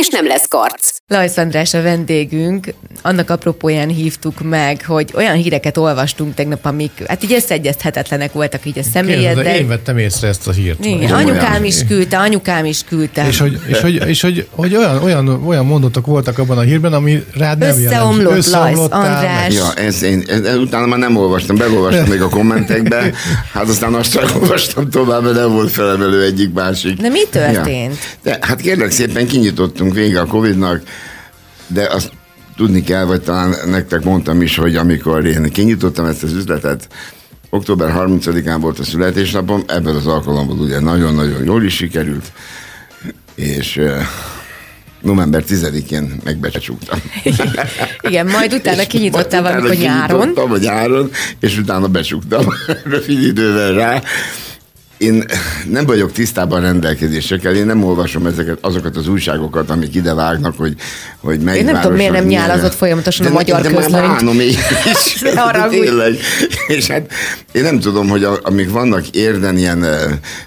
és nem lesz karc. Lajsz András a vendégünk, annak apropóján hívtuk meg, hogy olyan híreket olvastunk tegnap, amik hát így összeegyezthetetlenek voltak így a személyeddel. Én vettem észre ezt a hírt. Igen, anyukám is küldte, anyukám is küldte. És hogy, és hogy, és hogy, hogy olyan, olyan, olyan mondatok voltak abban a hírben, ami rád nem Összeomlott, Összeomlott Lajsz András. Ja, ez én, ez, utána már nem olvastam, beolvastam még a kommentekbe, hát aztán azt csak olvastam tovább, mert nem volt felemelő egyik másik. De mi történt? Ja. De, hát kérlek szépen kinyitottunk voltunk vége a Covid-nak, de azt tudni kell, vagy talán nektek mondtam is, hogy amikor én kinyitottam ezt az üzletet, október 30-án volt a születésnapom, ebben az alkalommal ugye nagyon-nagyon jól is sikerült, és november 10-én megbecsuktam. Igen, majd utána kinyitottál valamikor nyáron. a nyáron, és utána becsuktam rövid idővel rá, én nem vagyok tisztában rendelkezésekkel, én nem olvasom ezeket, azokat az újságokat, amik ide vágnak, hogy, hogy melyik Én nem tudom, miért nem nyálazott folyamatosan de a magyar de közlönyt. Már én is. tényleg. És hát én nem tudom, hogy a, amik vannak érden ilyen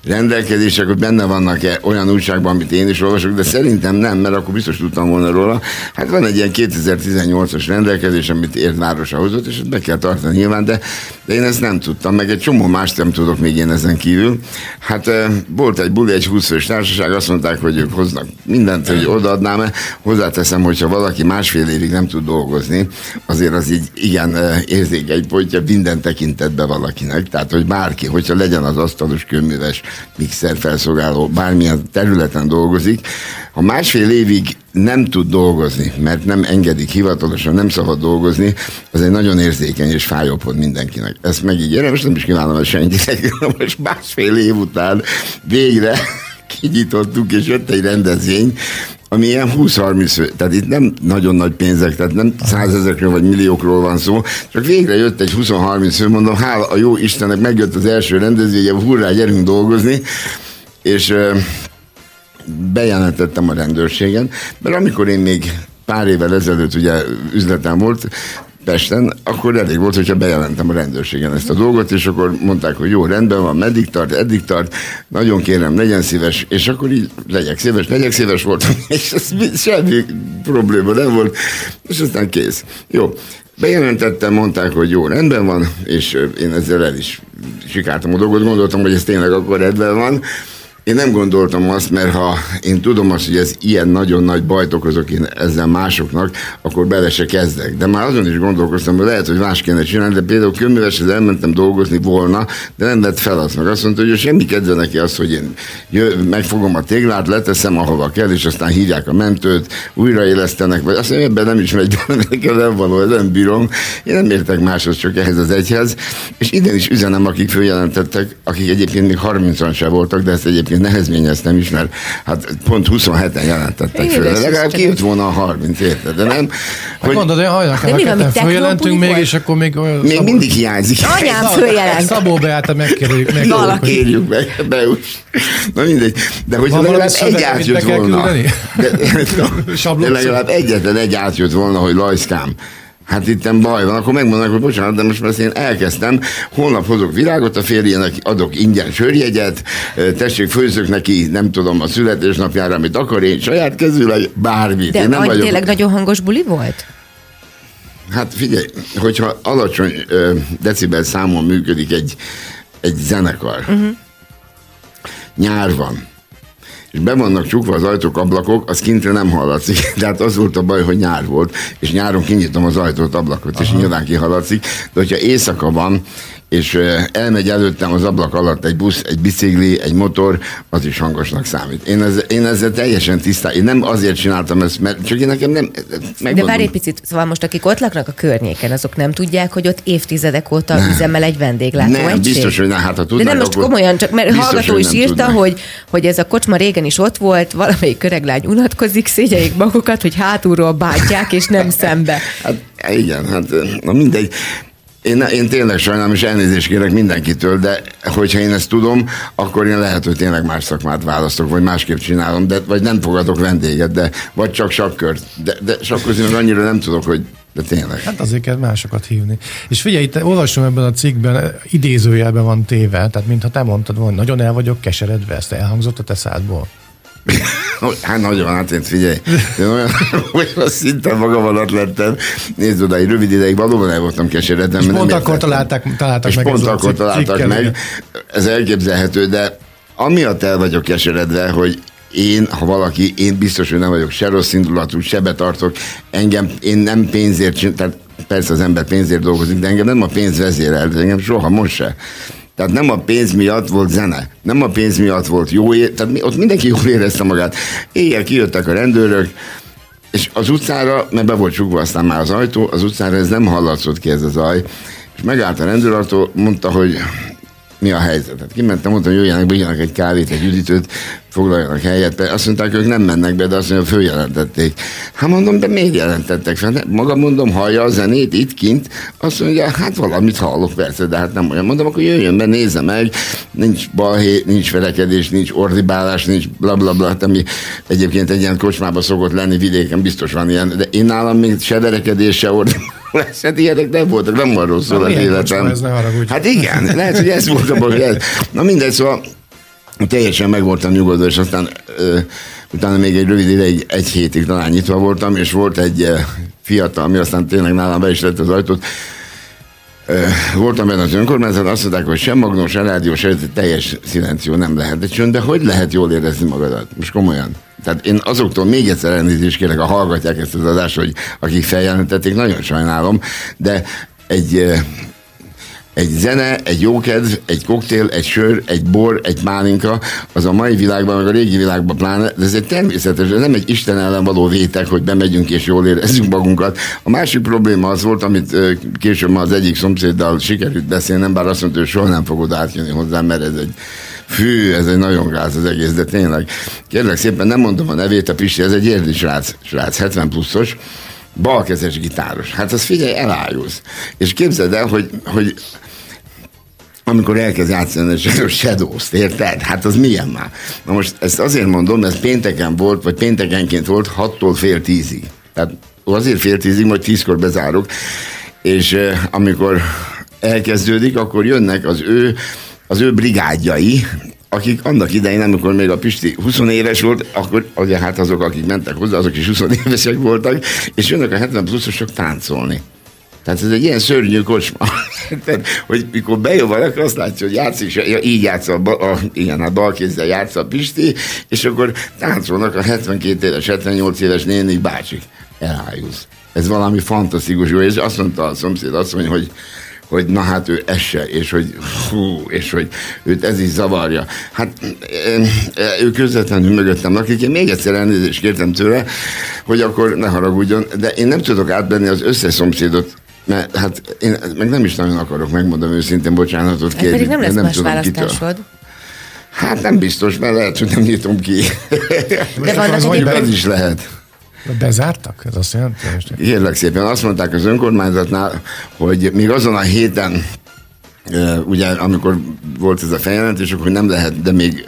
rendelkezések, hogy benne vannak-e olyan újságban, amit én is olvasok, de szerintem nem, mert akkor biztos tudtam volna róla. Hát van egy ilyen 2018-as rendelkezés, amit Érdvárosa hozott, és be kell tartani nyilván, de, de én ezt nem tudtam, meg egy csomó mást nem tudok még én ezen kívül. Hát volt egy buli, egy 20 társaság, azt mondták, hogy ők hoznak mindent, hogy odaadnám-e. Hozzáteszem, hogyha valaki másfél évig nem tud dolgozni, azért az így igen érzékeny pontja minden tekintetben valakinek. Tehát, hogy bárki, hogyha legyen az asztalos köműves mixer felszolgáló, bármilyen területen dolgozik, ha másfél évig nem tud dolgozni, mert nem engedik hivatalosan, nem szabad dolgozni, az egy nagyon érzékeny és fájó pont mindenkinek. Ezt megígérem, és nem is kívánom a senkinek, most másfél év után végre kinyitottuk, és jött egy rendezvény, ami ilyen 20-30, tehát itt nem nagyon nagy pénzek, tehát nem százezekről vagy milliókról van szó, csak végre jött egy 20-30 fő, mondom, hála a jó Istennek megjött az első rendezvény, hurrá, gyerünk dolgozni, és bejelentettem a rendőrségen, mert amikor én még pár évvel ezelőtt ugye üzletem volt, Pesten, akkor elég volt, hogyha bejelentem a rendőrségen ezt a dolgot, és akkor mondták, hogy jó, rendben van, meddig tart, eddig tart, nagyon kérem, legyen szíves, és akkor így legyek szíves, legyek szíves voltam, és ez semmi probléma nem volt, és aztán kész. Jó, Bejelentettem, mondták, hogy jó, rendben van, és én ezzel el is sikáltam a dolgot, gondoltam, hogy ez tényleg akkor rendben van, én nem gondoltam azt, mert ha én tudom azt, hogy ez ilyen nagyon nagy bajt okozok én ezzel másoknak, akkor bele se kezdek. De már azon is gondolkoztam, hogy lehet, hogy más kéne csinálni, de például köműveshez elmentem dolgozni volna, de nem lett fel meg. Azt mondta, hogy semmi kedve neki az, hogy én jö, megfogom a téglát, leteszem ahova kell, és aztán hívják a mentőt, újraélesztenek, vagy azt mondja, ebben nem is megy bele, nekem nem van, nem bírom. Én nem értek máshoz, csak ehhez az egyhez. És idén is üzenem, akik följelentettek, akik egyébként még 30-an se voltak, de ezt egyébként én nehezményeztem is, mert hát pont 27-en jelentettek föl. De legalább kijött volna a 30, érted? De nem. Hát hogy... mondod, hogy hajnak el, ketten följelentünk még, és akkor még... Még szabó... mindig hiányzik. Anyám följelent. Szabó Beáta megkérjük. meg. Na, kérjük meg, Beus. Na mindegy. De hogyha legalább egy átjött volna. De, de legalább egyetlen egy átjött volna, hogy Lajszkám, hát itt nem baj van, akkor megmondnak, hogy bocsánat, de most ezt én elkezdtem, holnap hozok virágot a férjének, adok ingyen sörjegyet, tessék, főzök neki, nem tudom, a születésnapjára, amit akar, én saját kezűleg, bármit. De én nem vagyok... tényleg nagyon hangos buli volt? Hát figyelj, hogyha alacsony ö, decibel számon működik egy, egy zenekar, uh-huh. nyár van, és be vannak csukva az ajtók, ablakok, az kintre nem hallatszik. Tehát az volt a baj, hogy nyár volt, és nyáron kinyitom az ajtót, ablakot, Aha. és nyilván kihaladszik. De hogyha éjszaka van, és elmegy előttem az ablak alatt egy busz, egy bicikli, egy motor, az is hangosnak számít. Én, ez, én ezzel teljesen tisztán, én nem azért csináltam ezt, mert csak én nekem nem, De megmondom. várj egy picit, szóval most akik ott laknak a környéken, azok nem tudják, hogy ott évtizedek óta Nem. üzemel egy vendéglátó Nem, egység? biztos, hogy ne, hát ha De tudnák, nem most komolyan, csak mert biztos, hallgató is nem írta, tudnák. hogy, hogy ez a kocsma régen is ott volt, valamelyik öreglány unatkozik, szégyeljék magukat, hogy hátulról bántják, és nem szembe. Hát igen, hát na mindegy. Én, én tényleg sajnálom, és elnézést kérek mindenkitől, de hogyha én ezt tudom, akkor én lehet, hogy tényleg más szakmát választok, vagy másképp csinálom, de, vagy nem fogadok vendéget, de vagy csak sakkört. De, de sakkozni meg annyira nem tudok, hogy de tényleg. Hát azért kell másokat hívni. És figyelj, itt olvasom ebben a cikkben, idézőjelben van téve, tehát mintha te mondtad volna, nagyon el vagyok keseredve, ezt elhangzott a te szádból. Hát nagyon, hát én figyelj, én olyan, olyan szinten magam alatt lettem. Nézd oda, egy rövid ideig valóban el voltam keseredve. És pont akkor találták, találták És meg pont ezzel a akkor találtak meg. Ez elképzelhető, de amiatt el vagyok keseredve, hogy én, ha valaki, én biztos, hogy nem vagyok se rossz indulatú, se betartok. Engem, én nem pénzért tehát persze az ember pénzért dolgozik, de engem nem a pénz vezérel, engem soha most se. Tehát nem a pénz miatt volt zene, nem a pénz miatt volt jó, é- tehát mi- ott mindenki jól érezte magát. Éjjel kijöttek a rendőrök, és az utcára, mert be volt csukva aztán már az ajtó, az utcára ez nem hallatszott ki ez a zaj, és megállt a rendőrautó, mondta, hogy mi a helyzet. Hát kimentem, mondtam, hogy jöjjenek, vigyenek egy kávét, egy üdítőt, foglaljanak helyet. Azt mondták, ők nem mennek be, de azt mondja, följelentették. Hát mondom, de miért jelentettek fel? Maga mondom, hallja a zenét itt kint, azt mondja, hát valamit hallok persze, de hát nem olyan. Mondom, akkor jöjjön be, nézze meg, nincs balhé, nincs verekedés, nincs ordibálás, nincs bla bla bla, hát ami egyébként egy ilyen kocsmában szokott lenni vidéken, biztos van ilyen, de én nálam még se verekedés, se ordibálás, hát ilyenek nem voltak, nem szól Na, az életem. ez, ne haragudj. Hát igen, lehet, hogy ez volt a baj. Na mindegy, szóval teljesen meg voltam nyugodva, és aztán ö, utána még egy rövid ideig, egy hétig talán nyitva voltam, és volt egy ö, fiatal, ami aztán tényleg nálam be is lett az ajtót, voltam benne az önkormányzat, azt mondták, hogy sem magnó, sem rádió, sem teljes szilenció nem lehet. De csönd, de hogy lehet jól érezni magadat? Most komolyan. Tehát én azoktól még egyszer elnézést kérek, ha hallgatják ezt az adást, hogy akik feljelentették, nagyon sajnálom, de egy egy zene, egy jókedv, egy koktél, egy sör, egy bor, egy pálinka, az a mai világban, meg a régi világban pláne, de ez egy természetes, ez nem egy Isten ellen való vétek, hogy bemegyünk és jól érezzünk magunkat. A másik probléma az volt, amit később az egyik szomszéddal sikerült beszélnem, bár azt mondta, hogy soha nem fogod átjönni hozzám, mert ez egy Fű, ez egy nagyon gáz az egész, de tényleg. Kérlek szépen, nem mondom a nevét, a Pisti, ez egy érdi srác, srác 70 pluszos, balkezes gitáros. Hát az figyelj, elájulsz. És képzeld el, hogy, hogy amikor elkezd játszani a Shadows-t, érted? Hát az milyen már? Na most ezt azért mondom, ez pénteken volt, vagy péntekenként volt 6-tól fél tízig. Tehát azért fél tízig, majd tízkor bezárok, és amikor elkezdődik, akkor jönnek az ő, az ő brigádjai, akik annak idején, amikor még a Pisti 20 éves volt, akkor ugye hát azok, akik mentek hozzá, azok is 20 évesek voltak, és jönnek a 70 pluszosok táncolni. Tehát ez egy ilyen szörnyű kocsma. Hogy mikor bejön valaki, azt látja, hogy játszik, ja, így játsz a, a, igen, a bal kézzel játsz a Pisti, és akkor táncolnak a 72 éves, 78 éves nénik bácsik. Elájulsz. Ez valami fantasztikus jó, és azt mondta a szomszéd, azt mondja, hogy hogy na hát ő esse, és hogy hú, és hogy őt ez is zavarja. Hát ő közvetlenül mögöttem lakik, én még egyszer elnézést kértem tőle, hogy akkor ne haragudjon, de én nem tudok átbenni az összes szomszédot, mert hát én meg nem is nagyon akarok, megmondom őszintén, bocsánatot kérni. pedig nem lesz mert más tudom, kitől. választásod. Hát nem biztos, mert lehet, hogy nem nyitom ki. De vannak az Mondjuk ez is lehet. Bezártak? Ez azt jelenti? Kérlek szépen, azt mondták az önkormányzatnál, hogy még azon a héten, ugye amikor volt ez a feljelentés, akkor nem lehet, de még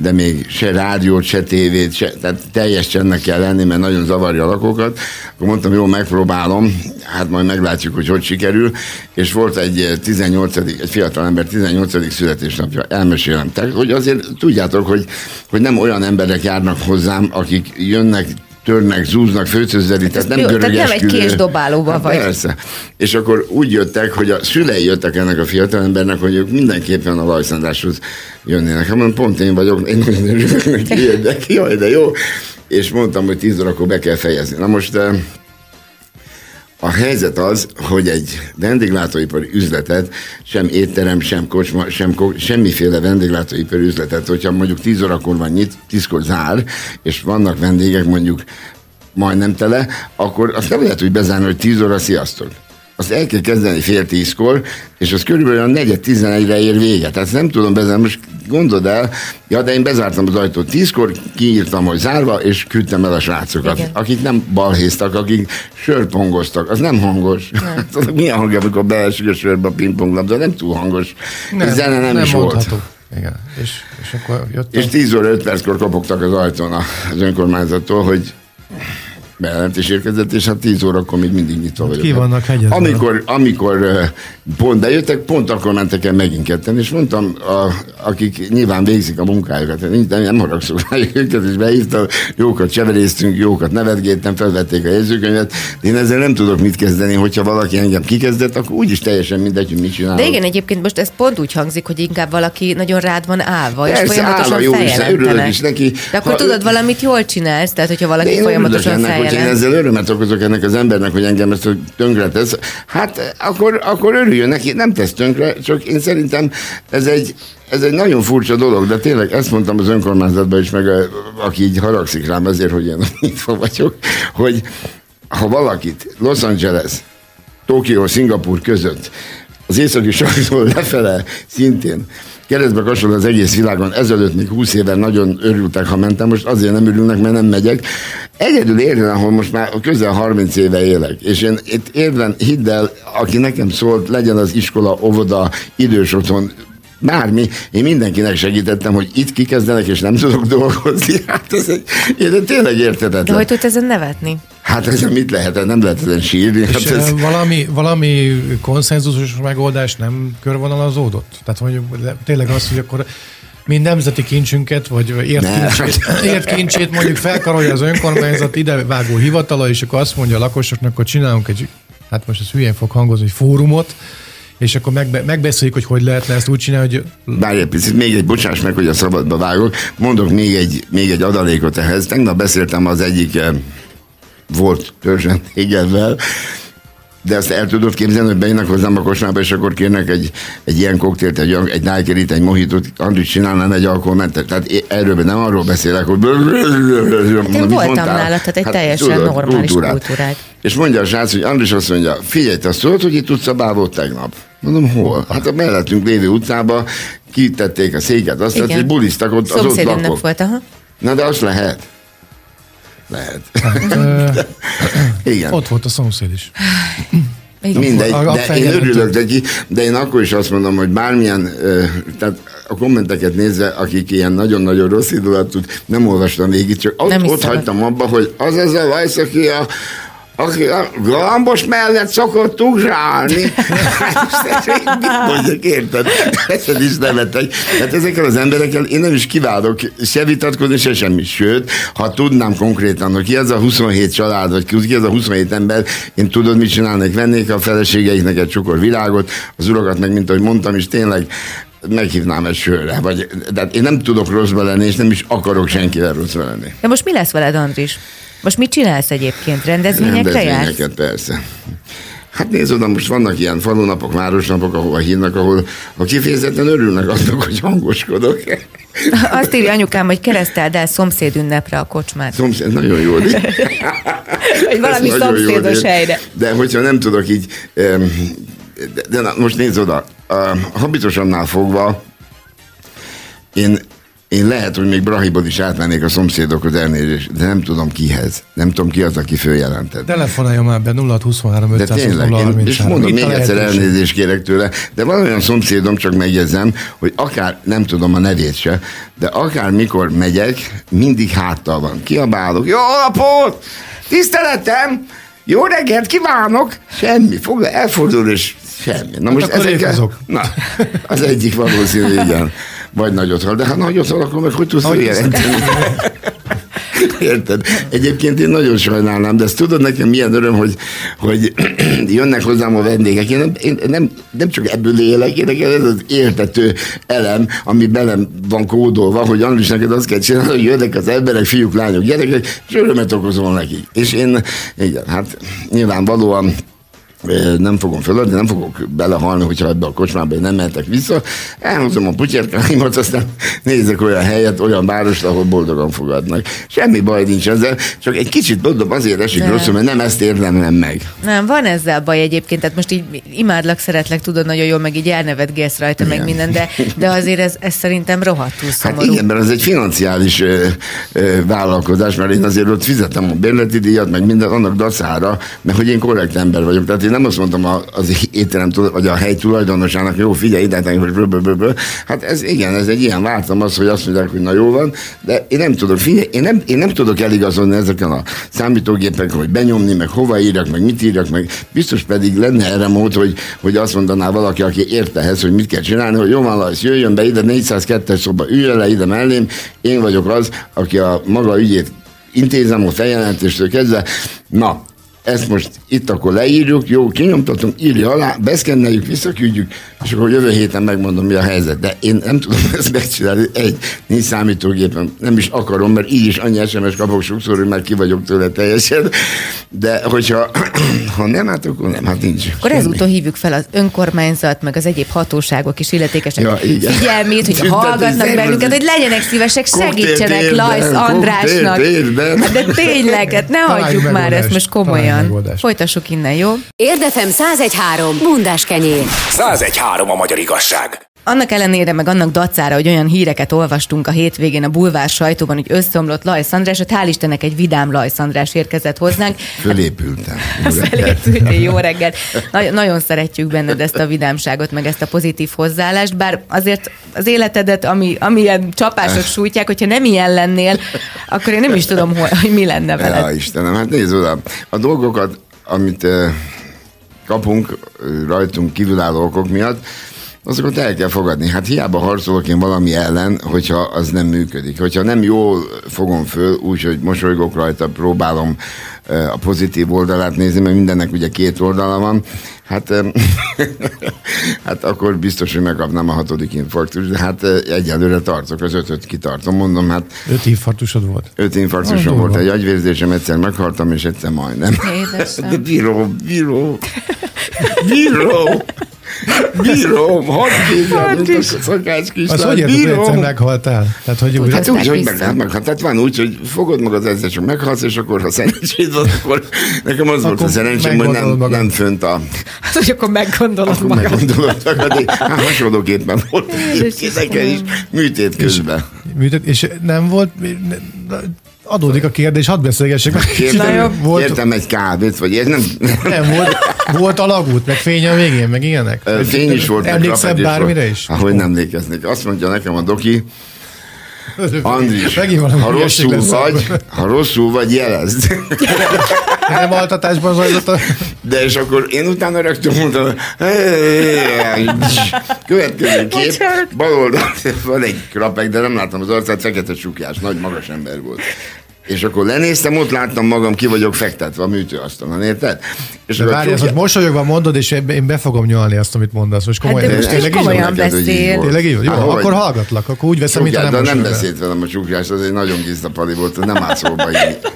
de még se rádiót, se tévét, se, tehát teljes csendnek kell lenni, mert nagyon zavarja a lakókat. Akkor mondtam, jó, megpróbálom, hát majd meglátjuk, hogy hogy sikerül. És volt egy eh, 18. egy fiatal ember 18. születésnapja, elmesélem. Tehát, hogy azért tudjátok, hogy, hogy nem olyan emberek járnak hozzám, akik jönnek törnek, zúznak, főcözeli, tehát nem jó, tehát nem egy késdobálóba hát vagy. Persze. És akkor úgy jöttek, hogy a szülei jöttek ennek a fiatalembernek, hogy ők mindenképpen a Lajszandráshoz jönnének. Hát mondom, pont én vagyok, én nagyon örülök neki, jaj, de jó. És mondtam, hogy 10 órakor be kell fejezni. Na most eh, a helyzet az, hogy egy vendéglátóipari üzletet, sem étterem, sem kocsma, sem ko- semmiféle vendéglátóipari üzletet, hogyha mondjuk 10 órakor van nyit, 10-kor zár, és vannak vendégek mondjuk majdnem tele, akkor azt nem lehet úgy bezárni, hogy 10 óra, sziasztok azt el kell kezdeni fél tízkor, és az körülbelül a negyed tizenegyre ér véget. Tehát nem tudom bezárni, most gondold el, ja, de én bezártam az ajtót tízkor, kiírtam, hogy zárva, és küldtem el a srácokat, Igen. akik nem balhéztak, akik sörpongoztak. Az nem hangos. Nem. Hát, milyen hangja, amikor beesik a sörbe a pingponglabda, nem túl hangos. Nem, zene nem, nem is mondható. volt. Igen. És, és akkor jött. És 10 óra 5 perckor kopogtak az ajtón az önkormányzattól, hogy bejelentés érkezett, és hát 10 órakor még mindig nyitva vagyok. Ki vannak hegyezve. Amikor, amikor pont bejöttek, pont akkor mentek el megint ketten, és mondtam, a, akik nyilván végzik a munkájukat, nem, nem haragszok rájuk őket, és behívtam, jókat cseveréztünk, jókat nevetgéltem, felvették a jegyzőkönyvet, de én ezzel nem tudok mit kezdeni, hogyha valaki engem kikezdett, akkor úgyis teljesen mindegy, hogy mit csinál. De igen, egyébként most ez pont úgy hangzik, hogy inkább valaki nagyon rád van állva, Persze, és folyamatosan állva, jó, is neki. De akkor ha tudod, ő... valamit jól csinálsz, tehát hogyha valaki folyamatosan ennek, hogy én ezzel örömet okozok ennek az embernek, hogy engem ezt tönkre tesz, hát akkor, akkor örüljön neki, nem tesz tönkre, csak én szerintem ez egy, ez egy nagyon furcsa dolog, de tényleg ezt mondtam az önkormányzatban is, meg a, aki így haragszik rám ezért, hogy én nyitva vagyok, hogy ha valakit Los Angeles, Tokió, Szingapur között az északi sarkról lefele szintén keresztbe kapcsolódó az egész világon, ezelőtt még 20 éve nagyon örültek, ha mentem, most azért nem örülnek, mert nem megyek. Egyedül érden, ahol most már közel 30 éve élek, és én itt érden, hidd el, aki nekem szólt, legyen az iskola, óvoda, idős otthon, bármi, én mindenkinek segítettem, hogy itt kikezdenek, és nem tudok dolgozni. Hát ez egy, én tényleg értetetlen. De hogy tudsz ezen nevetni? Hát ez mit lehet, nem lehet ezen sírni. És hát ez... valami, valami konszenzusos megoldás nem körvonalazódott? Tehát mondjuk tényleg az, hogy akkor mi nemzeti kincsünket, vagy értkincsét, értkincsét mondjuk felkarolja az önkormányzat idevágó hivatala, és akkor azt mondja a lakosoknak, hogy csinálunk egy, hát most ez hülyén fog hangozni, egy fórumot, és akkor megbe, megbeszéljük, hogy hogy lehetne ezt úgy csinálni, hogy... Várj egy picit, még egy, bocsáss meg, hogy a szabadba vágok, mondok még egy, még egy adalékot ehhez. Tegnap beszéltem az egyik eh, volt törzsen égedvel, de azt el tudod képzelni, hogy bejönnek hozzám a kosmába, és akkor kérnek egy, egy ilyen koktélt, egy, egy nájkerit, egy mohitot, Andris csinálnám egy alkoholmentes. Tehát erről nem arról beszélek, hogy... Hát én voltam nálad, tehát egy hát, teljesen tudod, normális kultúrát. kultúrát. És mondja a srác, hogy Andris azt mondja, figyelj, te azt tudod, hogy itt utca volt tegnap? Mondom, hol? Hát a mellettünk lévő utcába kitették a széket, azt hogy bulisztak ott, az ott lakok. volt, aha. Na de azt lehet. Lehet. Hát, Igen. Ott volt a szomszéd is. Mindegy, de én örülök neki, de én akkor is azt mondom, hogy bármilyen, tehát a kommenteket nézve, akik ilyen nagyon-nagyon rossz indulatú, nem olvastam végig, csak ott, ott hagytam abba, hogy az az a Vajsz, aki a, aki a galambos mellett szokott ugrálni. Mondjuk, érted? Ezen is nevetek. Hát ezekkel az emberekkel én nem is kívánok se vitatkozni, se semmi. Sőt, ha tudnám konkrétan, hogy ki az a 27 család, vagy ki az a 27 ember, én tudod, mit csinálnék? Vennék a feleségeiknek egy csokor világot, az urakat meg, mint ahogy mondtam is, tényleg meghívnám egy sörre. Vagy, de hát én nem tudok rosszba lenni, és nem is akarok senkivel rosszba lenni. De most mi lesz veled, Andris? Most mit csinálsz egyébként? Rendezvényekre Rendezvényeket, jársz? persze. Hát nézd oda, most vannak ilyen falunapok, városnapok, ahova hívnak, ahol a kifejezetten örülnek annak, hogy hangoskodok. Azt írja anyukám, hogy kereszteld el szomszéd ünnepre a kocsmát. Szomszéd, nagyon jó. Hogy valami szomszédos helyre. De hogyha nem tudok így, de, de na, most nézd oda, a habitosannál fogva én én lehet, hogy még Brahibod is átmennék a szomszédokhoz elnézést, de nem tudom kihez. Nem tudom ki az, aki följelentett. Telefonálja már be 0623 De tényleg, én, és mondom, még egyszer elnézést kérek tőle, de van olyan szomszédom, csak megjegyzem, hogy akár, nem tudom a nevét se, de akár mikor megyek, mindig háttal van. Kiabálok, jó napot! Tiszteletem! Jó reggelt kívánok! Semmi, fog elfordul, és semmi. Na hát most ezek. Na, az egyik valószínű, igen vagy nagyot hal, de ha nagyot hal, akkor meg hogy tudsz jelenteni? Érted? Egyébként én nagyon sajnálnám, de ezt tudod nekem milyen öröm, hogy, hogy jönnek hozzám a vendégek. Én nem, én nem, nem csak ebből élek, én nekem ez az értető elem, ami belem van kódolva, hogy Andris, neked azt kell csinálni, hogy jönnek az emberek, fiúk, lányok, gyerekek, és örömet okozol nekik. És én, igen, hát nyilvánvalóan nem fogom föladni, nem fogok belehalni, hogyha ebbe a kocsmába nem mehetek vissza. Elhozom a putyerkáimat, aztán nézek olyan helyet, olyan várost, ahol boldogan fogadnak. Semmi baj nincs ezzel, csak egy kicsit mondom, azért esik nem. rosszul, mert nem ezt érdemlem meg. Nem, van ezzel baj egyébként, tehát most így imádlak, szeretlek, tudod nagyon jól, meg így elnevetgélsz rajta, igen. meg minden, de, de azért ez, ez szerintem rohadtul hát szomorú. Hát igen, mert ez egy financiális ö, ö, vállalkozás, mert én azért ott fizetem a bérleti díjat, meg minden annak dacára, mert hogy én korrekt ember vagyok. Tehát én nem azt mondtam az étterem, vagy a hely tulajdonosának, jó, figyelj ide, hogy Hát ez igen, ez egy ilyen vártam az, hogy azt mondják, hogy na jó van, de én nem tudok, figyelj, én nem, én nem tudok eligazolni ezeken a számítógépeken, hogy benyomni, meg hova írjak, meg mit írjak, meg biztos pedig lenne erre mód, hogy, hogy azt mondaná valaki, aki ért ehhez, hogy mit kell csinálni, hogy jó van, Lajsz, jöjjön be ide, 402-es szoba, üljön le ide mellém, én vagyok az, aki a maga ügyét intézem a feljelentéstől kezdve. Na, ezt most itt akkor leírjuk, jó, kinyomtatom, írja alá, beszkenneljük, visszaküldjük, és akkor jövő héten megmondom, mi a helyzet. De én nem tudom ezt megcsinálni, egy, nincs számítógépem, nem is akarom, mert így is annyi SMS kapok sokszor, hogy már ki vagyok tőle teljesen. De hogyha ha nem, hát akkor nem, hát nincs. Akkor ezúttal hívjuk fel az önkormányzat, meg az egyéb hatóságok is illetékesek ja, igen. figyelmét, hogy hallgatnak bennünket, hogy legyenek szívesek, segítsenek Lajsz Andrásnak. Hát de tényleg, hát ne hagyjuk már ezt most komolyan megoldást. Folytassuk innen, jó? Érdefem 1013. Bundás kenyér. 1013 a magyar igazság. Annak ellenére, meg annak dacára, hogy olyan híreket olvastunk a hétvégén a bulvár sajtóban, hogy összeomlott Lajsz András, hogy hál' Istennek egy vidám Lajsz András érkezett hozzánk. Fölépültem. Fölépültél, jó reggel. Nagy, nagyon szeretjük benned ezt a vidámságot, meg ezt a pozitív hozzáállást, bár azért az életedet, ami, amilyen csapások sújtják, hogyha nem ilyen lennél, akkor én nem is tudom, hogy, hogy mi lenne veled. Ja, Istenem, hát nézd oda. A dolgokat, amit kapunk rajtunk kívülálló okok miatt, azokat el kell fogadni. Hát hiába harcolok én valami ellen, hogyha az nem működik. Hogyha nem jól fogom föl, úgyhogy mosolygok rajta, próbálom a pozitív oldalát nézni, mert mindennek ugye két oldala van, hát, hát akkor biztos, hogy megkapnám a hatodik infarktus, de hát egyelőre tartok, az ötöt kitartom, mondom, hát... Öt infarktusod volt? Öt infarktusom volt, egy agyvérzésem, egyszer meghaltam, és egyszer majdnem. Édesem. De bíró, bíró, bíró. Bírom, hadd kézzel, mint a szakács kislány. Az hogy érted, hogy egyszer meghaltál? Tehát, hogy úgy, hát úgy, hogy meg, hát, meg, hát van úgy, hogy fogod magad ezzel, csak meghalsz, és akkor ha szerencséd van, akkor nekem az akkor volt a szerencsém, hogy nem, magad. nem fönt a... Hát, hogy akkor meggondolod akkor magad. meggondolod magad. Hát hasonlóképpen volt nekem is műtét közben. Műtét, és nem volt adódik a kérdés, hadd beszélgessek meg. Kértem, volt, kértem egy kávét, vagy ez nem... Nem, volt, volt alagút, meg fény a végén, meg ilyenek? Fény is volt. Emlékszel bármire is? Ahogy nem emlékeznék. Azt mondja nekem a doki, Andris, ha rosszul vagy, ha rosszul vagy, jelezd. Nem altatásban zajlott a... De és akkor én utána rögtön mondtam, következő kép, bal oldal van egy krapek, de nem láttam az arcát, fekete csukjás, nagy magas ember volt. És akkor lenéztem, ott láttam magam, ki vagyok fektetve a műtőasztalon, érted? És De várj, hogy mosolyogva mondod, és én be fogom nyalni azt, amit mondasz. Most komolyan, hát de most komolyan beszél. Tényleg így Jó, hát, akkor hallgatlak, akkor úgy veszem, mint nem De nem beszélt velem a csukrás, az egy nagyon gizda pali volt, az nem áll szóba így.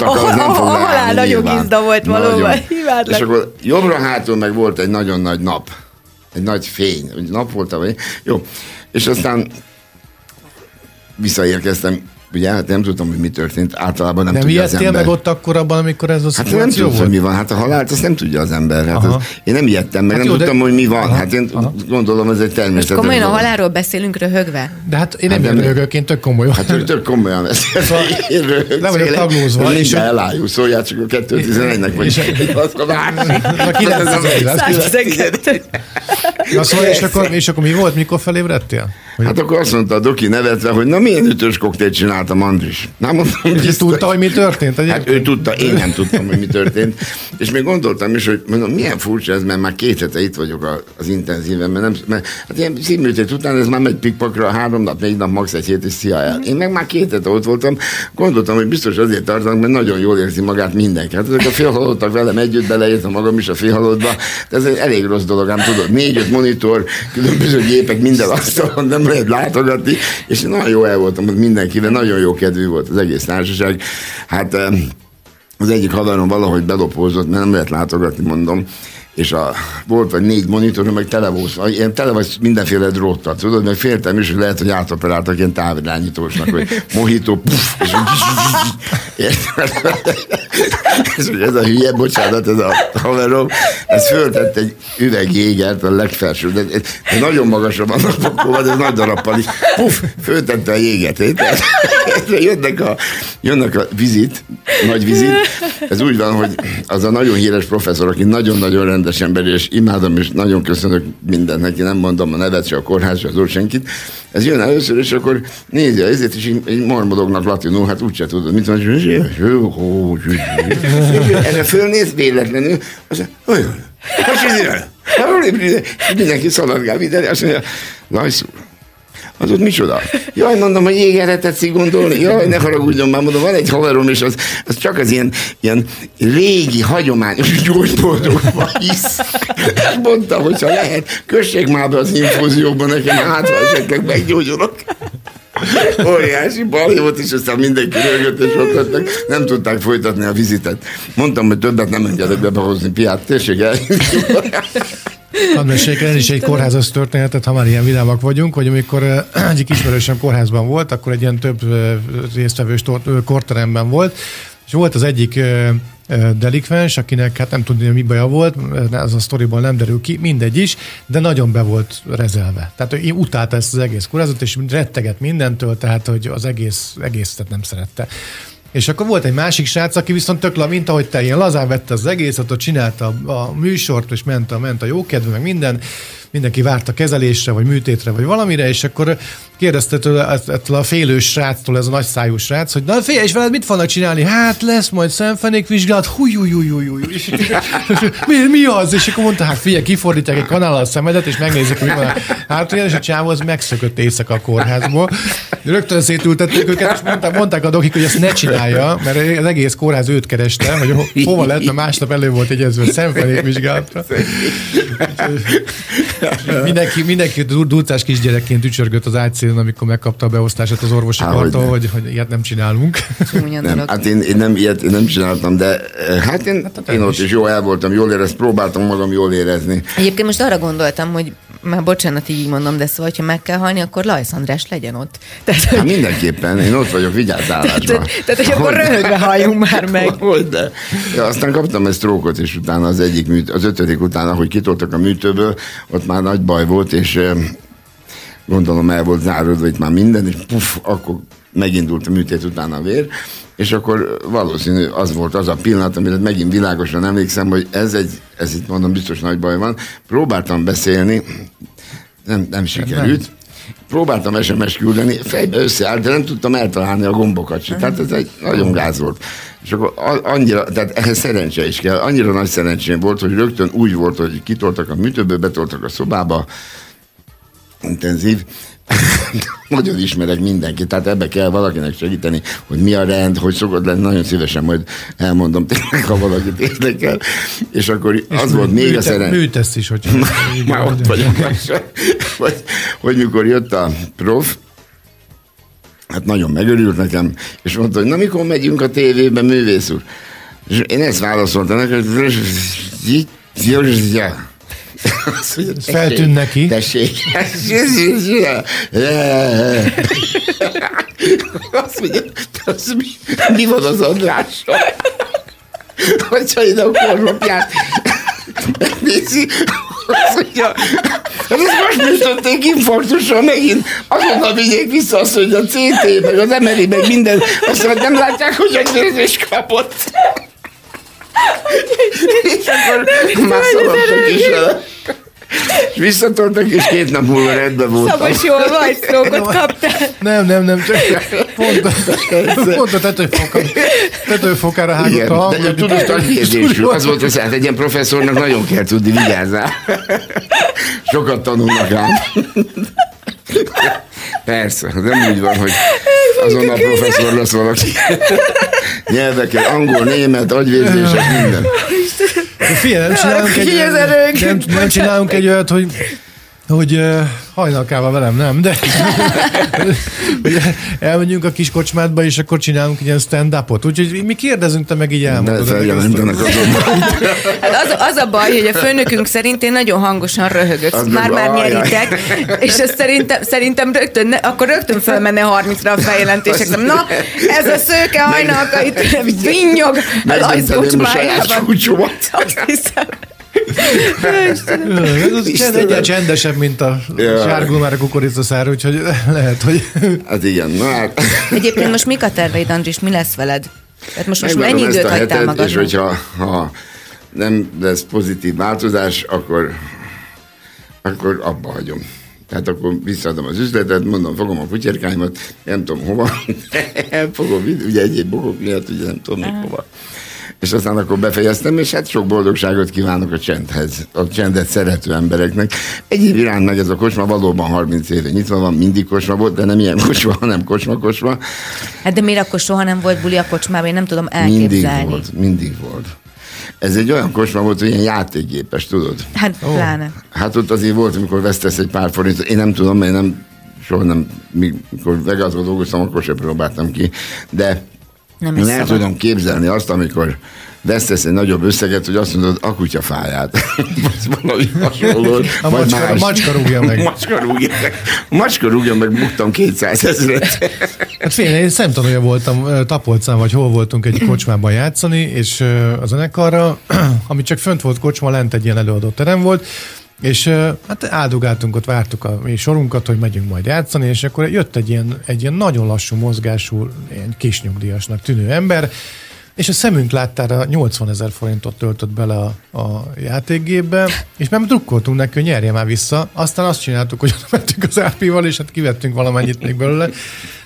A halál nagyon gizda volt valóban. És akkor jobbra-hátul meg volt egy nagyon nagy nap. Egy nagy fény. Nap volt, vagy jó. És aztán visszaérkeztem ugye, hát nem tudtam, hogy mi történt, általában nem, nem tudja az ember. meg ott akkor abban, amikor ez a Hát nem tudom, hogy mi van, hát a halált azt nem tudja az ember. Hát az, én nem ijedtem, meg hát nem jó, tudtam, de... hogy mi van. Aha. Hát én Aha. gondolom, ez egy természetes. Most komolyan a halálról beszélünk röhögve? De hát én nem hát röhögök, én tök komolyan. Hát ő tök komolyan beszél. Szóval nem vagyok taglózva. És elájú, szóljál csak a 211-nek vagy. Na 911. Na szóval, és akkor, és akkor mi volt, mikor felébredtél? Hát akkor azt mondta a doki nevetve, hogy na milyen ütős koktélt csináltam Andris. Na mondom, biztos. tudta, hogy mi történt? Hát ő tudta, én nem tudtam, hogy mi történt. És még gondoltam is, hogy mondom, milyen furcsa ez, mert már két hete itt vagyok az intenzíven, mert, nem, mert hát ilyen színműtét után ez már megy pikpakra, három nap, négy nap, max. egy hét, és szia el. Én meg már két hete ott voltam, gondoltam, hogy biztos azért tartanak, mert nagyon jól érzi magát mindenki. Hát ezek a félhalottak velem együtt beleértem magam is a félhalottba, de ez egy elég rossz dolog, ám tudod, négy-öt monitor, különböző gépek, minden asztalon nem lehet látogatni, és nagyon jó el voltam ott mindenkivel, nagyon jó kedvű volt az egész társaság. Hát az egyik haverom valahogy belopózott, mert nem lehet látogatni, mondom, és a, volt vagy négy monitor, meg tele volt, ilyen tele vagy mindenféle dróttal, tudod, mert féltem is, hogy lehet, hogy átoperáltak ilyen távirányítósnak, hogy mohító, puff, és és ez a hülye, bocsánat, ez a haverom, ez föltett egy üveg jégert a legfelső, de, de nagyon magasra vannak pakolva, de ez nagy darappal is, puff, föltette a jégetét, jönnek a, jönnek a vizit, nagy vizit, ez úgy van, hogy az a nagyon híres professzor, aki nagyon-nagyon rendes ember, és imádom, és nagyon köszönök mindent neki, nem mondom a nevet, se a kórház, az senkit. Ez jön először, és akkor nézi a ezért, és így mormodognak latinul, hát úgyse tudod, mit van, erre fölnéz véletlenül, mondja, olyan, mindenki szaladgál mindenre, azt mondja, Lajszúr, az ott micsoda? Jaj, mondom, hogy jégerre tetszik gondolni. Jaj, ne haragudjon már, mondom, van egy haverom, és az, az csak az ilyen, ilyen régi, hagyományos gyógyboltokban hisz. Mondta, hogyha lehet, kössék már be az infúzióban nekem, hát ha esetleg meggyógyulok. Óriási baj volt, és aztán mindenki rögött, és ott lettek. Nem tudták folytatni a vizitet. Mondtam, hogy többet nem engedek be behozni piát. Tessék el. Hadd meséljek el is egy kórházas történetet, ha már ilyen vidámak vagyunk, hogy amikor egyik ismerősöm kórházban volt, akkor egy ilyen több résztvevős korteremben volt, és volt az egyik delikvens, akinek hát nem tudni, mi baja volt, az a sztoriból nem derül ki, mindegy is, de nagyon be volt rezelve. Tehát ő utálta ezt az egész kórházat, és retteget mindentől, tehát hogy az egész, egészet nem szerette. És akkor volt egy másik srác, aki viszont tök mint ahogy te, ilyen lazán vette az egészet, ott csinálta a, a műsort, és ment a, ment a jókedve, meg minden, mindenki várta kezelésre, vagy műtétre, vagy valamire, és akkor kérdezte tőle ettől a félős sráctól, ez a nagy szájú srác, hogy na félj, és veled mit fognak csinálni? Hát lesz majd szemfenék vizsgálat, húj, húj, húj, húj, húj. És, mi, mi az? És akkor mondta, hát figyelj, kifordítják egy kanállal a szemedet, és megnézik, hogy mi van. Hát és a csávó az megszökött éjszaka a kórházból. Rögtön szétültették őket, és mondták, mondták a dokik, hogy ezt ne csinálja, mert az egész kórház őt kereste, hogy hova lett, mert másnap elő volt egyezve szemfenék vizsgálatra. mindenki, mindenki durcás kisgyerekként ücsörgött az ágyszínen, amikor megkapta a beosztását az orvosi kartól, hogy, hogy ilyet nem csinálunk. nem, hát én, én, nem, ilyet én nem csináltam, de eh, hát én, hát én ott is jó el voltam, jól érez, próbáltam magam jól érezni. Egyébként most arra gondoltam, hogy már bocsánat, így mondom, de szóval, ha meg kell halni, akkor Lajsz András legyen ott. Tehát, hogy... hát mindenképpen, én ott vagyok vigyázzálásban. Tehát, tehát, hogy akkor röhögve halljunk már meg. Hogy de. Ja, aztán kaptam egy sztrókot, és utána az egyik műt, az ötödik után, ahogy kitoltak a műtőből, ott már nagy baj volt, és gondolom el volt záródva itt már minden, és puf, akkor megindult a műtét után a vér, és akkor valószínű az volt az a pillanat, amire megint világosan emlékszem, hogy ez egy, ez itt mondom, biztos nagy baj van. Próbáltam beszélni, nem, nem sikerült. Nem. Próbáltam SMS küldeni, fejbe összeállt, de nem tudtam eltalálni a gombokat sem. Tehát ez egy nagyon gáz volt. És akkor annyira, tehát ehhez szerencse is kell. Annyira nagy szerencsém volt, hogy rögtön úgy volt, hogy kitoltak a műtőből, betoltak a szobába, intenzív, nagyon ismerek mindenkit, tehát ebbe kell valakinek segíteni, hogy mi a rend, hogy szokott lenni, nagyon szívesen majd elmondom tényleg, ha valakit érdekel. És akkor és az mű, volt még a szeren... Műtesz is, hogy már ott vagyok. hogy, hogy mikor jött a prof, hát nagyon megörült nekem, és mondta, hogy na mikor megyünk a tévébe, művész úr? És én ezt válaszoltam neki, hogy Feltűn neki. Tessék. Azt mondja, az mi, mi van az Andrással? Hogyha én a korlapját megnézi, azt mondja, hát ezt most műtötték infarktussal megint, azonnal vigyék vissza azt, hogy a CT, meg az MRI, meg minden, azt mondja, nem látják, hogy egy nézés kapott. És akkor már szaladtak is vele. És visszatoltak, és két nap múlva rendben voltam. Szabos jól vagy, sztrókot kaptál. Nem, nem, nem, csak pont, pont a tetőfoka, tetőfokára hágott a hang. de tudod, tankérdésű. Az volt az, hát egy ilyen professzornak nagyon kell tudni, vigyázzál. Sokat tanulnak rám. Persze, nem úgy van, hogy azonnal professzor lesz valaki. Nyelvekkel, angol, német, agyvérzések, minden. Figyelj, nem csinálunk egy, nem csinálunk egy olyat, hogy hogy uh, hajnalkával velem nem, de hogy elmegyünk a kis kocsmádba, és akkor csinálunk ilyen stand-upot. Úgyhogy mi kérdezünk, te meg így elmondod. Hát az, az a baj, hogy a főnökünk szerint én nagyon hangosan röhögök. Az Már meg- már ajaj. nyeritek, és ez szerintem, szerintem rögtön, ne, akkor rögtön fölmenne 30-ra a feljelentések. Na, ez a szőke hajnalka itt vinnyog a saját kocsmájában. Azt hiszem. Ez az egyre csendesebb, mint a Ja. sárgul már a kukoricaszár, úgyhogy lehet, hogy Hát igen, na hát. Egyébként most mik a terveid, Andris? Mi lesz veled? Tehát most, most mennyi időt a hagytál hetet, És magadnak? hogyha ha nem lesz pozitív változás, akkor, akkor abba hagyom. Tehát akkor visszaadom az üzletet, mondom, fogom a kutyerkáimat, nem tudom hova, elfogom, ugye egyéb bokok miatt, ugye nem tudom még hova. És aztán akkor befejeztem, és hát sok boldogságot kívánok a csendhez, a csendet szerető embereknek. Egyéb iránt meg ez a kocsma valóban 30 éve nyitva van, mindig kocsma volt, de nem ilyen kocsma, hanem kocsma-kocsma. Hát de miért akkor soha nem volt buli a kocsmában? Én nem tudom Mindig elképzelni. volt, mindig volt. Ez egy olyan kocsma volt, hogy ilyen játékgépes, tudod? Hát pláne. Hát ott azért volt, amikor vesztesz egy pár forintot. Én nem tudom, mert nem, soha nem, mikor Vegasban dolgoztam, akkor sem próbáltam ki. De Nem is el szabad. tudom képzelni azt, amikor vesztesz egy nagyobb összeget, hogy azt mondod, a kutya fáját. Valami hasonló. A macska- más. macska rúgja meg. Macska rúgja meg. Macska rúgja meg, buktam 200 ezeret. Hát figyelj, én szemtanúja voltam, Tapolcán vagy hol voltunk egy kocsmában játszani, és a zenekarra, ami csak fönt volt kocsma, lent egy ilyen előadó terem volt, és hát áldogáltunk ott, vártuk a mi sorunkat, hogy megyünk majd játszani, és akkor jött egy ilyen, egy ilyen nagyon lassú mozgású, ilyen kisnyugdíjasnak tűnő ember, és a szemünk láttára 80 ezer forintot töltött bele a, a játékgépbe, és már drukkoltunk neki, hogy nyerje már vissza. Aztán azt csináltuk, hogy oda mentünk az árpival, és hát kivettünk valamennyit még belőle.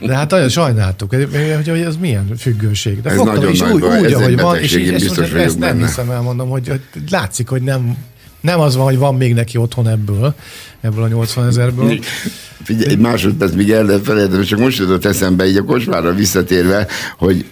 De hát nagyon sajnáltuk, hogy, hogy, ez milyen függőség. De Ez fogtam, nagyon és nagy úgy, baj, úgy ez ahogy van, és ezt, biztos vagyok ezt nem benne. hiszem, elmondom, hogy, hogy látszik, hogy nem, nem az van, hogy van még neki otthon ebből, ebből a 80 ezerből. Figyelj, egy másodperc, még elfelejtettem, csak most jutott eszembe, így a kocsmára visszatérve, hogy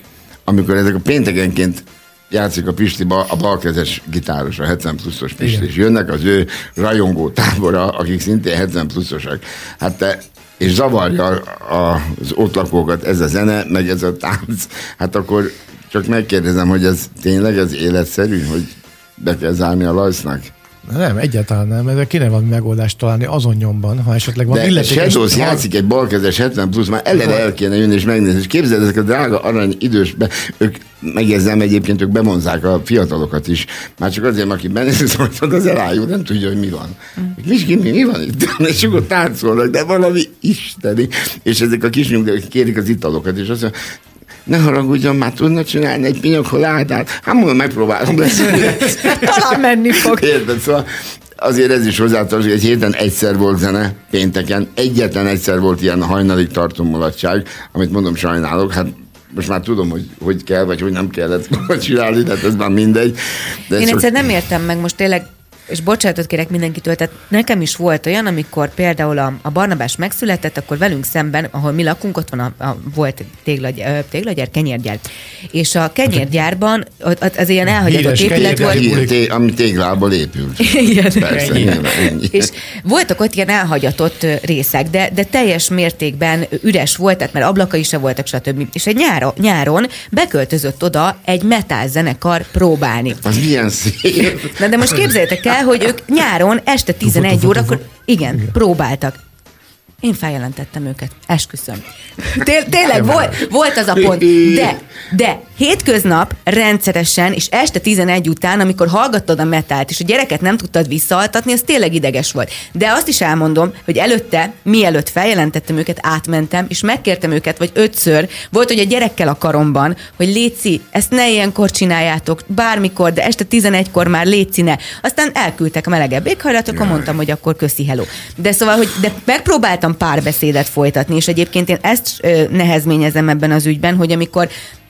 amikor ezek a péntekenként játszik a Pistiba a balkezes gitáros, a 70 pluszos Pisti, Igen. és jönnek az ő rajongó tábora, akik szintén 70 pluszosak. Hát te és zavarja az ott lakókat ez a zene, meg ez a tánc, hát akkor csak megkérdezem, hogy ez tényleg ez életszerű, hogy be kell zárni a lajsznak? Nem, egyáltalán nem. Ezzel kéne valami megoldást találni azon nyomban, ha esetleg van illetékes... Shadows játszik egy balkezes 70 plusz, már eleve el kéne jönni és megnézni. És képzeld, ezek a drága arany idős, be, ők megjegyzem egyébként, ők bevonzák a fiatalokat is. Már csak azért, aki benéz, hogy az elájú, nem tudja, hogy mi van. Vizsgi, mi, mi van itt? És akkor táncolnak, de valami isteni. És ezek a kis nyugdíjak kérik az italokat, és azt mondja, ne haragudjon, már tudna csinálni egy pinyokholádát? Hát mondom, megpróbálom lesz. Talán menni fog. Érted? Szóval azért ez is hozzátartozik, egy héten egyszer volt zene, pénteken, egyetlen egyszer volt ilyen hajnalig tartó mulatság, amit mondom, sajnálok, hát most már tudom, hogy hogy kell, vagy hogy nem kellett csinálni, tehát ez már mindegy. De Én egyszer nem értem meg most tényleg, és bocsánatot kérek mindenkitől, tehát nekem is volt olyan, amikor például a, a Barnabás megszületett, akkor velünk szemben, ahol mi lakunk, ott van a, a volt egy téglagy, ö, téglagyár, kenyérgyár. És a kenyérgyárban ott, ott az ilyen elhagyatott épület volt. té- ami téglából épült. Igen. Persze, Ennyi. ennyi. És voltak ott ilyen elhagyatott részek, de, de teljes mértékben üres volt, tehát mert ablakai se voltak, stb. És egy nyáron, nyáron beköltözött oda egy metal zenekar próbálni. Az milyen szép. Na de most képzeljétek el, hogy ők nyáron este 11 tufu, órakor, tufu. igen, próbáltak. Én feljelentettem őket, esküszöm. Té- tényleg volt, volt az a pont, de, de hétköznap rendszeresen, és este 11 után, amikor hallgattad a metált, és a gyereket nem tudtad visszaaltatni, az tényleg ideges volt. De azt is elmondom, hogy előtte, mielőtt feljelentettem őket, átmentem, és megkértem őket, vagy ötször, volt, hogy a gyerekkel a karomban, hogy Léci, ezt ne ilyenkor csináljátok, bármikor, de este 11-kor már Léci ne. Aztán elküldtek a melegebb éghajlat, akkor mondtam, hogy akkor köszi, hello. De szóval, hogy de megpróbáltam párbeszédet folytatni, és egyébként én ezt ö, nehezményezem ebben az ügyben, hogy amikor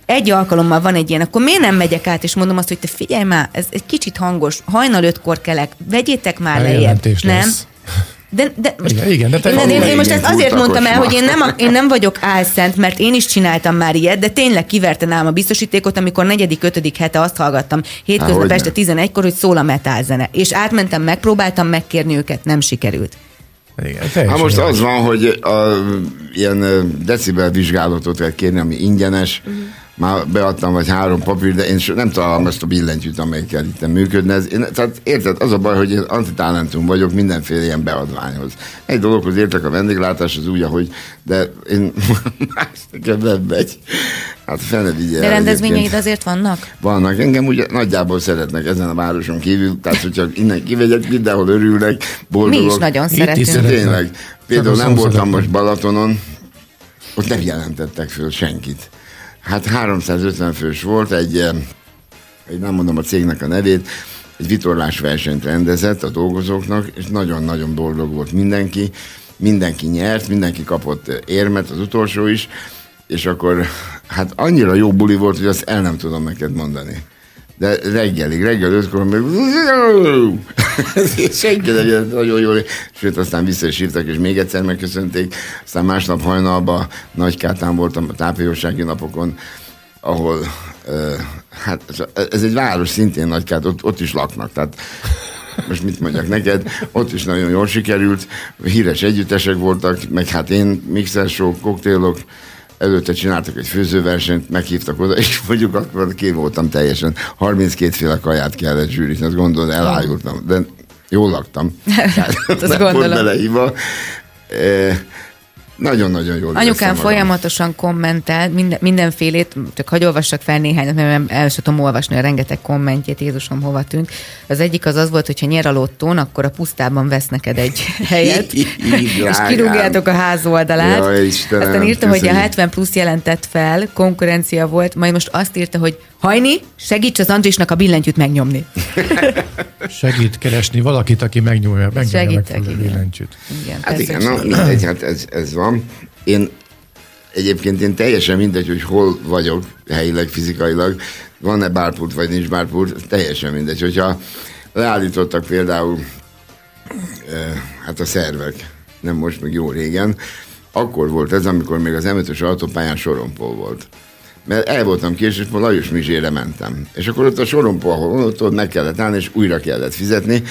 egy alkalommal van egy ilyen, akkor miért nem megyek át, és mondom azt, hogy te figyelj már, ez egy kicsit hangos, hajnal ötkor kelek, vegyétek már lejjebb. Eljelentés Nem? lesz. De, de most, Igen, igen, de te- én, én, én, most ezt azért mondtam el, hogy én nem, a- én nem vagyok álszent, mert én is csináltam már ilyet, de tényleg kiverte nálam a biztosítékot, amikor negyedik, ötödik hete azt hallgattam hétköznap hogyne. este 11-kor, hogy szól a metálzene. És átmentem, megpróbáltam megkérni őket, nem sikerült. Igen, Hát most az van, hogy a, ilyen decibel vizsgálatot kell kérni, ami ingyenes. Már beadtam vagy három papír, de én so- nem találom ezt a billentyűt, amelyikkel itt működne. Ez, én, tehát érted, az a baj, hogy én antitalentum vagyok mindenféle ilyen beadványhoz. Egy dologhoz értek a vendéglátás, az úgy, ahogy, de én más nekem nem megy. Hát fel ne vigye De rendezvényeid azért vannak? Vannak. Engem ugye nagyjából szeretnek ezen a városon kívül, tehát hogyha innen kivegyek, mindenhol örülnek, Mi boldogok. is nagyon Itt is szeretünk. szeretünk. Tényleg. Például nem voltam most Balatonon, ott nem jelentettek föl senkit. Hát 350 fős volt, egy, egy nem mondom a cégnek a nevét, egy vitorlás versenyt rendezett a dolgozóknak, és nagyon-nagyon boldog volt mindenki. Mindenki nyert, mindenki kapott érmet, az utolsó is, és akkor hát annyira jó buli volt, hogy azt el nem tudom neked mondani. De reggelig, reggel ötkor meg senki. Nem jött nagyon jól, sőt aztán vissza is hívtak, és még egyszer megköszönték. Aztán másnap hajnalban Nagykátán voltam a tápjósági napokon, ahol uh, hát ez- egy város szintén Nagykát, ott, ott is laknak, tehát most mit mondjak neked, ott is nagyon jól sikerült, híres együttesek voltak, meg hát én, mixer show, koktélok, előtte csináltak egy főzőversenyt, meghívtak oda, és mondjuk akkor ki voltam teljesen. 32 féle kaját kellett zsűrizni, azt gondolod, elájultam, de jól laktam. Tehát gondolom. belehívva. E, nagyon-nagyon jól Anyukám magam. folyamatosan kommentel minden, mindenfélét, csak hagy olvassak fel néhányat, mert nem el sem tudom olvasni a rengeteg kommentjét, Jézusom hova tűnt. Az egyik az az volt, hogy ha nyer a lottón, akkor a pusztában vesz neked egy helyet, és kirúgjátok a ház oldalát. Jaj, Istenem, Aztán írta, hogy a köszönjük. 70 plusz jelentett fel, konkurencia volt, majd most azt írta, hogy Hajni, segíts az Andrisnak a billentyűt megnyomni. Segít keresni valakit, aki megnyúlja, megnyúlja meg Segítek, a igen. billentyűt. Igen, Hát igen, hogy- mindegy, hát ez, ez van. Én egyébként én teljesen mindegy, hogy hol vagyok helyileg, fizikailag, van-e bárpult, vagy nincs bárpult, teljesen mindegy. Hogyha leállítottak például eh, hát a szervek, nem most, meg jó régen, akkor volt ez, amikor még az M5-ös autópályán sorompó volt. Mert el voltam késő, és Lajos Mizsére mentem. És akkor ott a sorompó, ahol ott, ott meg kellett állni, és újra kellett fizetni.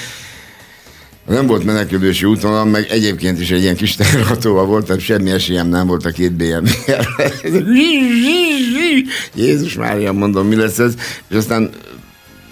Nem volt menekülési útvonal, meg egyébként is egy ilyen kis terhatóval volt, tehát semmi esélyem nem volt a két bm Jézus Mária, mondom, mi lesz ez? És aztán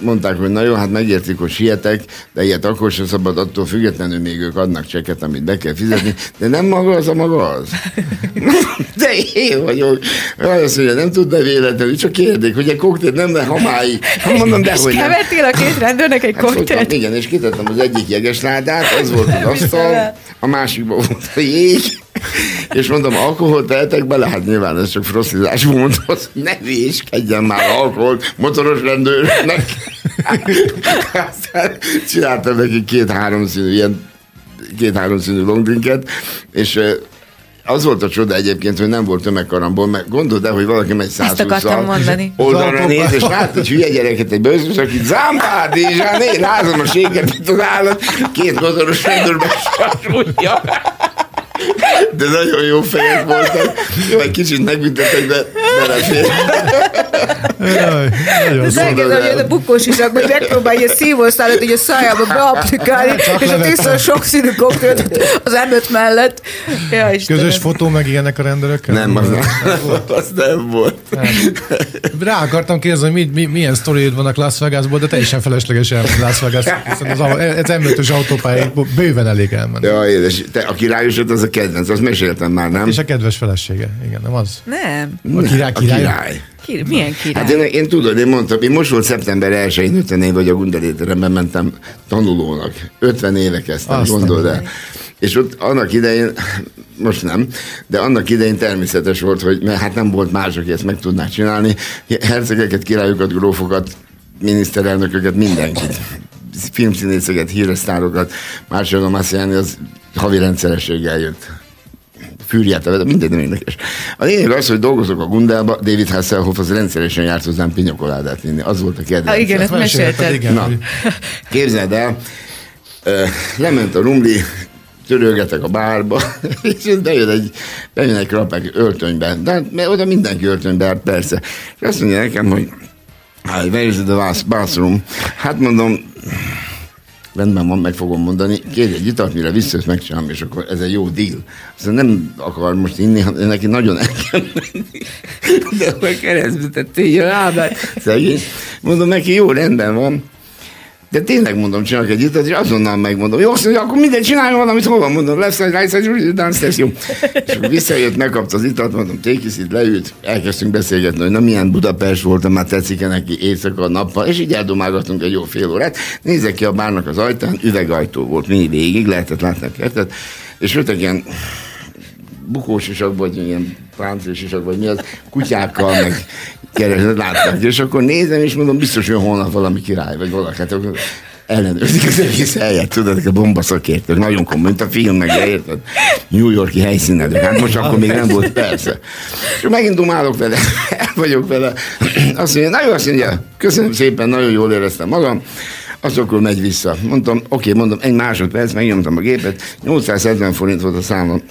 mondták, hogy na jó, hát megértik, hogy sietek, de ilyet akkor sem szabad, attól függetlenül még ők adnak cseket, amit be kell fizetni, de nem maga az a maga az. De én vagyok. Azt mondja, nem tudna véletlenül, csak kérdik, hogy egy koktél nem le hamáig. Hát mondom, de hogy nem. kevertél a két rendőrnek egy Hát fogtam, koktélt? igen, és kitettem az egyik jegesládát, az volt az asztal, a másikban volt a jég, és mondom, alkoholt tehetek bele? Hát nyilván ez csak frosztizás azt ne véskedjen már alkohol motoros rendőrnek. Aztán csináltam neki két-három színű, ilyen két-három színű longdrinket, és az volt a csoda egyébként, hogy nem volt tömegkarambol, mert gondold el, hogy valaki megy 120 akartam mondani. Oldalra néz, és lát egy hülye gyereket, egy bőszös, aki zámpád, és hát én lázom a séget, mint az állat, két motoros rendőrben sarulja. De nagyon jó fejek voltak. Egy kicsit megbüntettek, de belefér. Ez elkezdem, hogy a bukós is, hogy megpróbálja szívószálat így a szájába beaplikálni, és a sokszínű koktélt az M5 mellett. Ja, Istenem. Közös fotó meg ilyenek a rendőrökkel? Nem, az nem, az nem volt. Rá akartam kérdezni, hogy mi, mi, milyen sztoriid vannak Las Vegasból, de teljesen felesleges elmenni Las Vegas. Hiszen az, ez M5-ös autópályáig bőven elég elmenni. Ja, édes, te, a királyosod az a kedvenc, azt meséltem már, nem? És a kedves felesége, igen, nem az? Nem. A király, A király. Ki, milyen király? Hát én, én tudod, én mondtam, én most volt szeptember 1-én 50 év, hogy a Gunderéteremben mentem tanulónak. 50 éve kezdtem, Azt gondold el. És ott annak idején, most nem, de annak idején természetes volt, hogy mert hát nem volt más, aki ezt meg tudná csinálni. Hercegeket, királyokat, grófokat, miniszterelnököket, mindenkit. Filmszínészeket, híresztárokat, Márciano Massiani az havi rendszerességgel jött. Fűrját, minden nem érdekes. A lényeg az, hogy dolgozok a Gundelba, David Hasselhoff az rendszeresen járt hozzám pinyokoládát vinni. Az volt a kedvenc. Ah, igen, ezt mesélted. Igen, Na, képzeld el, lement a rumli, törölgetek a bárba, és bejön egy, bejön egy krapek öltönyben. De hát, mert oda mindenki öltönybe, hát persze. És azt mondja nekem, hogy where is the bath- bathroom? Hát mondom, rendben van, meg fogom mondani, kérj egy italt, mire visszajössz, megcsinálom, és akkor ez egy jó deal. Aztán nem akar most inni, hanem neki nagyon el kell menni. De akkor keresztbe tettél, lábát, szegény. Mondom neki, jó, rendben van. De tényleg mondom, csinálok egy italt, és azonnal megmondom. Jó, azt mondja, akkor mindegy, csináljon valamit, hol van, mondom, lesz egy rice, egy downstairs, jó. És akkor visszajött, megkapta az italt, mondom, it, itt leült, elkezdtünk beszélgetni, hogy na milyen Budapest volt, már tetszik-e neki éjszaka, nappal, és így eldomálgattunk egy jó fél órát. Nézek ki a bárnak az ajtán, üvegajtó volt mindig végig, lehetett látni a kertet, és jöttek ilyen bukós isak, vagy ilyen páncél isak, vagy mi az, kutyákkal, meg keresett, látták. És akkor nézem, és mondom, biztos, hogy holnap valami király, vagy valaki. Hát ellenőrzik az egész helyet, tudod, a bombaszakértők, nagyon komoly, mint a film, meg érted? New Yorki helyszínedek. Hát most akkor még nem volt, persze. És megint dumálok vele, el vagyok vele. Azt mondja, na jó, azt mondja, köszönöm szépen, nagyon jól éreztem magam. Az akkor megy vissza. Mondtam, oké, mondom, egy másodperc, megnyomtam a gépet, 870 forint volt a számom.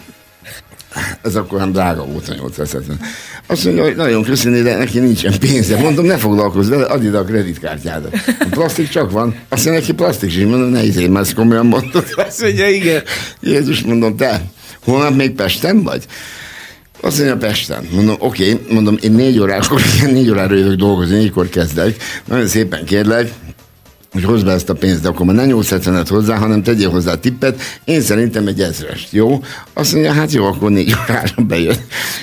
Ez akkor nem drága volt a 870. Azt mondja, hogy nagyon köszönöm, de neki nincsen pénze. Mondom, ne foglalkozz vele, add ide a kreditkártyádat. A plastik csak van. Azt mondja, neki plastik is. Mondom, ne izé, mert ezt komolyan mondtad. Azt mondja, igen. Jézus, mondom, te, holnap még Pesten vagy? Azt mondja, Pesten. Mondom, oké, okay. mondom, én négy órákor, négy órára jövök dolgozni, négykor kezdek. Nagyon szépen kérlek, hogy hozd be ezt a pénzt, de akkor már ne 870 hozzá, hanem tegyél hozzá tippet, én szerintem egy ezrest, jó? Azt mondja, hát jó, akkor négy órára bejön.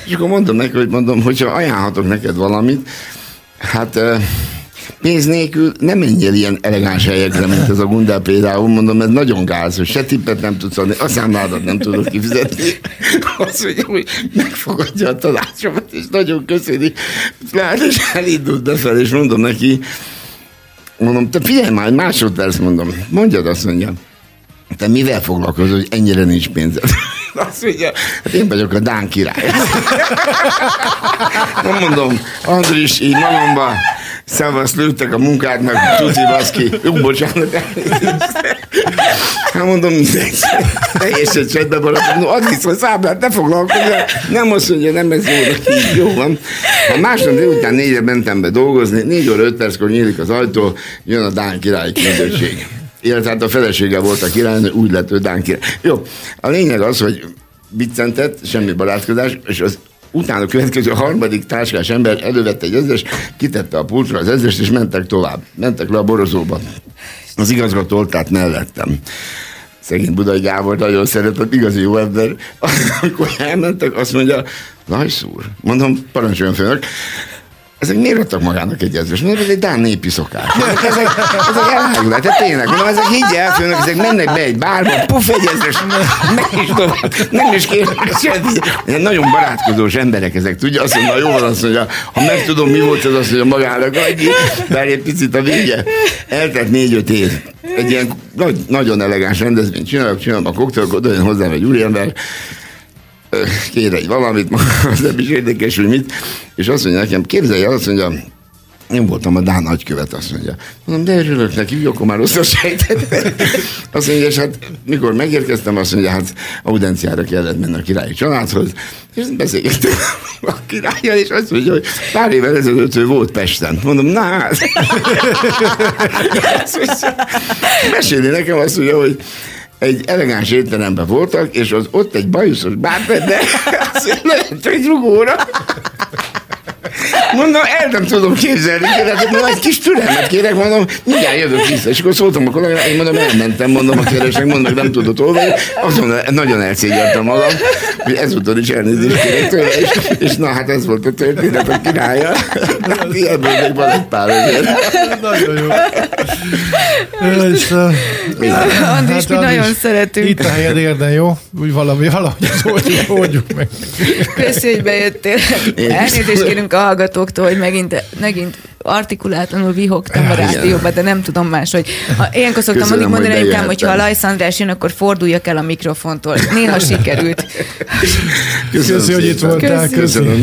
És akkor mondom neki, hogy mondom, hogyha ajánlhatok neked valamit, hát pénz nélkül nem menjél ilyen elegáns helyekre, mint ez a Gundel például, mondom, ez nagyon gáz, hogy se tippet nem tudsz adni, a számládat nem tudod kifizetni. Azt mondja, hogy megfogadja a tanácsomat, és nagyon köszöni. Lát, és elindult befelé, és mondom neki, Mondom, te figyelj már, másodperc mondom. Mondjad, azt mondja. Te mivel foglalkozol, hogy ennyire nincs pénzed? Azt mondja, hát én vagyok a Dán király. Nem mondom, Andris, így magamba, Szevasz, lőttek a munkádnak, tuti baszki. Jó, bocsánat. Hát mondom, mindegy. Teljesen csendben maradtam. No, add vissza a számlát, ne foglalkozz. Nem azt mondja, nem ez jó, jó van. A másnap délután négyre mentem be dolgozni, négy óra öt perckor nyílik az ajtó, jön a Dán király küldöttség. Illetve hát a felesége volt a király, úgy lett ő Dán király. Jó, a lényeg az, hogy viccentett, semmi barátkozás, és az utána a következő harmadik táskás ember elővette egy ezres, kitette a pultra az ezres, és mentek tovább. Mentek le a borozóba. Az igazgató ott állt mellettem. Szegény Budai Gábor nagyon szeretett, igazi jó ember. Amikor elmentek, azt mondja, Lajsz úr, mondom, parancsoljon főnök, ezek miért adtak magának egy ezres? Mondom, ez egy dán népi szokás. Ezek, ezek, ezek elágulat, tehát tényleg, mondom, ezek higgy el, főnök, ezek mennek be egy bárba, puf, egy ezres, meg is tovább, nem is kérnek semmit. Nagyon barátkozós emberek ezek, tudja, azt mondja, jó van, azt mondja, ha megtudom, mi volt ez, azt mondja, magának adj, várj egy picit a vége. Eltelt négy-öt év. Egy ilyen nagy, nagyon elegáns rendezvényt csinálok, csinálom a koktélokat, oda jön hozzám egy úriember, kér egy valamit, az nem is érdekes, hogy mit, és azt mondja nekem, képzelje, azt mondja, én voltam a Dán nagykövet, azt mondja. Mondom, de örülök neki, jó, akkor már rosszat sejtett. Azt mondja, és hát mikor megérkeztem, azt mondja, hát audenciára kellett menni a királyi családhoz, és beszélgettem a királlyal, és azt mondja, hogy pár évvel ezelőtt ő volt Pesten. Mondom, na hát. Meséli nekem azt mondja, hogy egy elegáns étteremben voltak, és az ott egy bajuszos bártender, azt lehet egy rugóra. Mondom, el nem tudom képzelni, kérlek, mondom, egy kis türelmet kérek, mondom, mindjárt jövök vissza. És akkor szóltam a kollégának, én mondom, elmentem, mondom a keresnek, mondom, nem tudott olvasni. Azt mondom, nagyon elszégyeltem magam, hogy ezúttal is elnézést kérek tőle, és, és na hát ez volt a történet a királya. Hát ilyenből még van egy pár azért. Nagyon jó. Andris, mi nagyon szeretünk. Itt a helyed érden, jó? Úgy valami, valahogy oldjuk, oldjuk meg. Köszi, hogy bejöttél. Elnézést kérünk a hallgatóktól, hogy megint, megint artikulátlanul vihogtam a rádióba, de nem tudom más, hogy ha, ilyenkor szoktam Köszönöm, mondani, hogy anyukám, hogy ha a. Lajsz András jön, akkor forduljak el a mikrofontól. Néha sikerült. Köszi, hogy itt voltál. Köszi. Köszönöm.